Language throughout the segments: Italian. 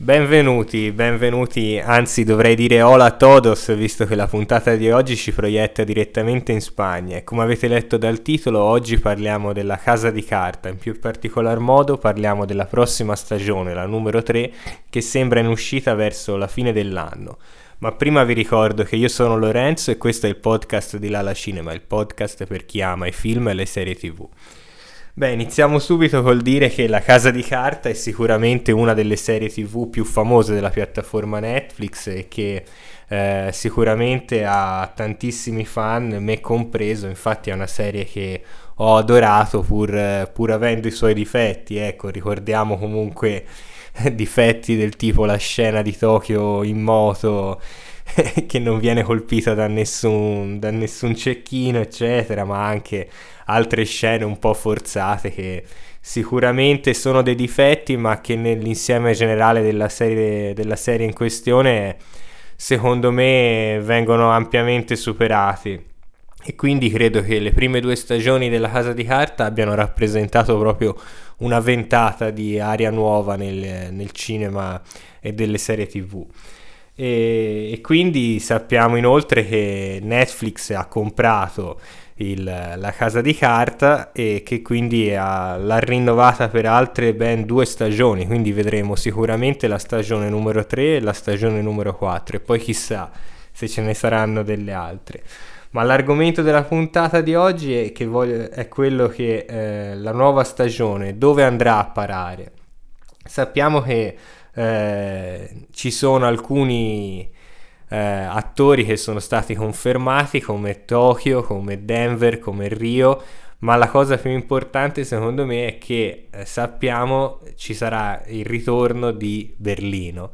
Benvenuti, benvenuti, anzi dovrei dire hola a todos visto che la puntata di oggi ci proietta direttamente in Spagna e come avete letto dal titolo oggi parliamo della Casa di Carta, in più particolar modo parliamo della prossima stagione, la numero 3, che sembra in uscita verso la fine dell'anno. Ma prima vi ricordo che io sono Lorenzo e questo è il podcast di Lala Cinema, il podcast per chi ama i film e le serie tv. Beh, iniziamo subito col dire che La Casa di Carta è sicuramente una delle serie TV più famose della piattaforma Netflix e che eh, sicuramente ha tantissimi fan, me compreso, infatti è una serie che ho adorato pur, pur avendo i suoi difetti, ecco, ricordiamo comunque difetti del tipo la scena di Tokyo in moto che non viene colpita da nessun, da nessun cecchino, eccetera, ma anche altre scene un po' forzate che sicuramente sono dei difetti, ma che nell'insieme generale della serie, della serie in questione, secondo me, vengono ampiamente superati. E quindi credo che le prime due stagioni della Casa di Carta abbiano rappresentato proprio una ventata di aria nuova nel, nel cinema e delle serie tv. E, e, quindi sappiamo inoltre che Netflix ha comprato il, la casa di carta e che quindi ha, l'ha rinnovata per altre ben due stagioni, quindi vedremo sicuramente la stagione numero 3 e la stagione numero 4 e poi chissà se ce ne saranno delle altre. Ma l'argomento della puntata di oggi è, che voglio, è quello che eh, la nuova stagione dove andrà a parare. Sappiamo che eh, ci sono alcuni eh, attori che sono stati confermati come Tokyo, come Denver, come Rio, ma la cosa più importante secondo me è che eh, sappiamo ci sarà il ritorno di Berlino.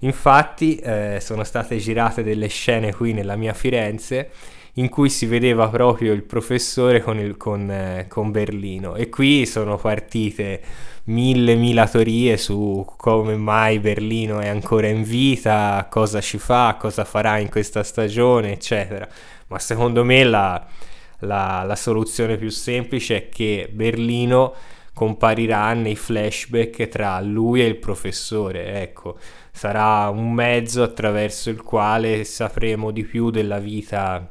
Infatti eh, sono state girate delle scene qui nella mia Firenze in cui si vedeva proprio il professore con, il, con, eh, con Berlino e qui sono partite mille mila teorie su come mai Berlino è ancora in vita, cosa ci fa, cosa farà in questa stagione, eccetera. Ma secondo me la, la, la soluzione più semplice è che Berlino comparirà nei flashback tra lui e il professore, ecco, sarà un mezzo attraverso il quale sapremo di più della vita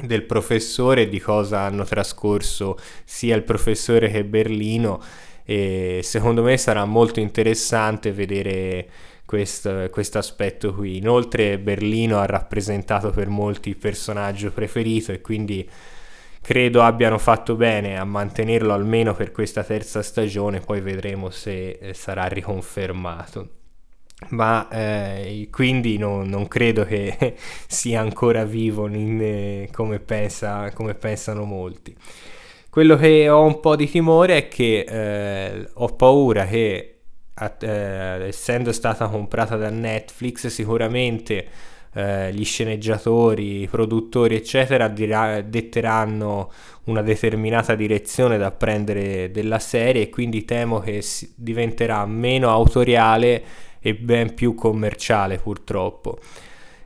del professore, di cosa hanno trascorso sia il professore che Berlino e secondo me sarà molto interessante vedere questo, questo aspetto qui. Inoltre Berlino ha rappresentato per molti il personaggio preferito e quindi credo abbiano fatto bene a mantenerlo almeno per questa terza stagione, poi vedremo se eh, sarà riconfermato. Ma eh, quindi no, non credo che sia ancora vivo in, eh, come, pensa, come pensano molti. Quello che ho un po' di timore è che eh, ho paura che, eh, essendo stata comprata da Netflix, sicuramente eh, gli sceneggiatori, i produttori, eccetera, dirà, detteranno una determinata direzione da prendere della serie e quindi temo che diventerà meno autoriale e ben più commerciale, purtroppo.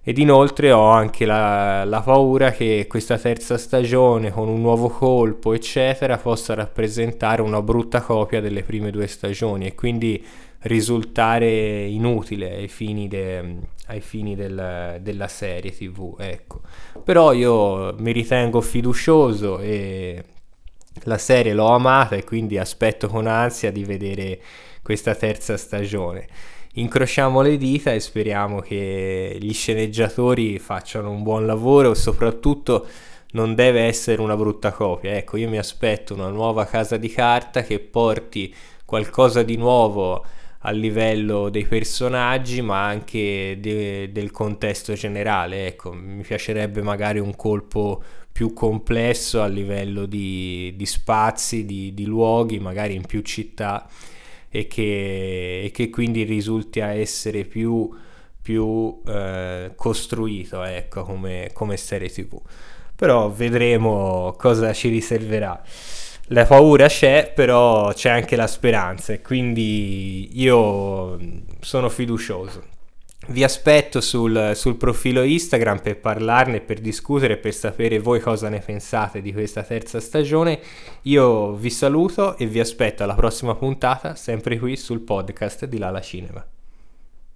Ed inoltre ho anche la, la, paura che questa terza stagione con un nuovo colpo eccetera possa rappresentare una brutta copia delle prime due stagioni e quindi risultare inutile ai fini, de, ai fini del, della serie tv ecco. Però io mi ritengo fiducioso e la serie l'ho amata e quindi aspetto con ansia di vedere questa terza stagione incrociamo le dita e speriamo che gli sceneggiatori facciano un buon lavoro e soprattutto non deve essere una brutta copia. Ecco, io mi aspetto una nuova casa di carta che porti qualcosa di nuovo a livello dei personaggi, ma anche de- del contesto generale. Ecco, mi piacerebbe magari un colpo più complesso a livello di, di spazi, di, di luoghi, magari in più città e che, e che quindi risulti a essere più, più eh, costruito ecco, come, come serie tv. Però vedremo cosa ci riserverà. La paura c'è, però c'è anche la speranza e quindi io sono fiducioso. Vi aspetto sul, sul, profilo Instagram per parlarne, per discutere, per sapere voi cosa ne pensate di questa terza stagione. Io vi saluto e vi aspetto alla prossima puntata, sempre qui sul podcast di Lala Cinema.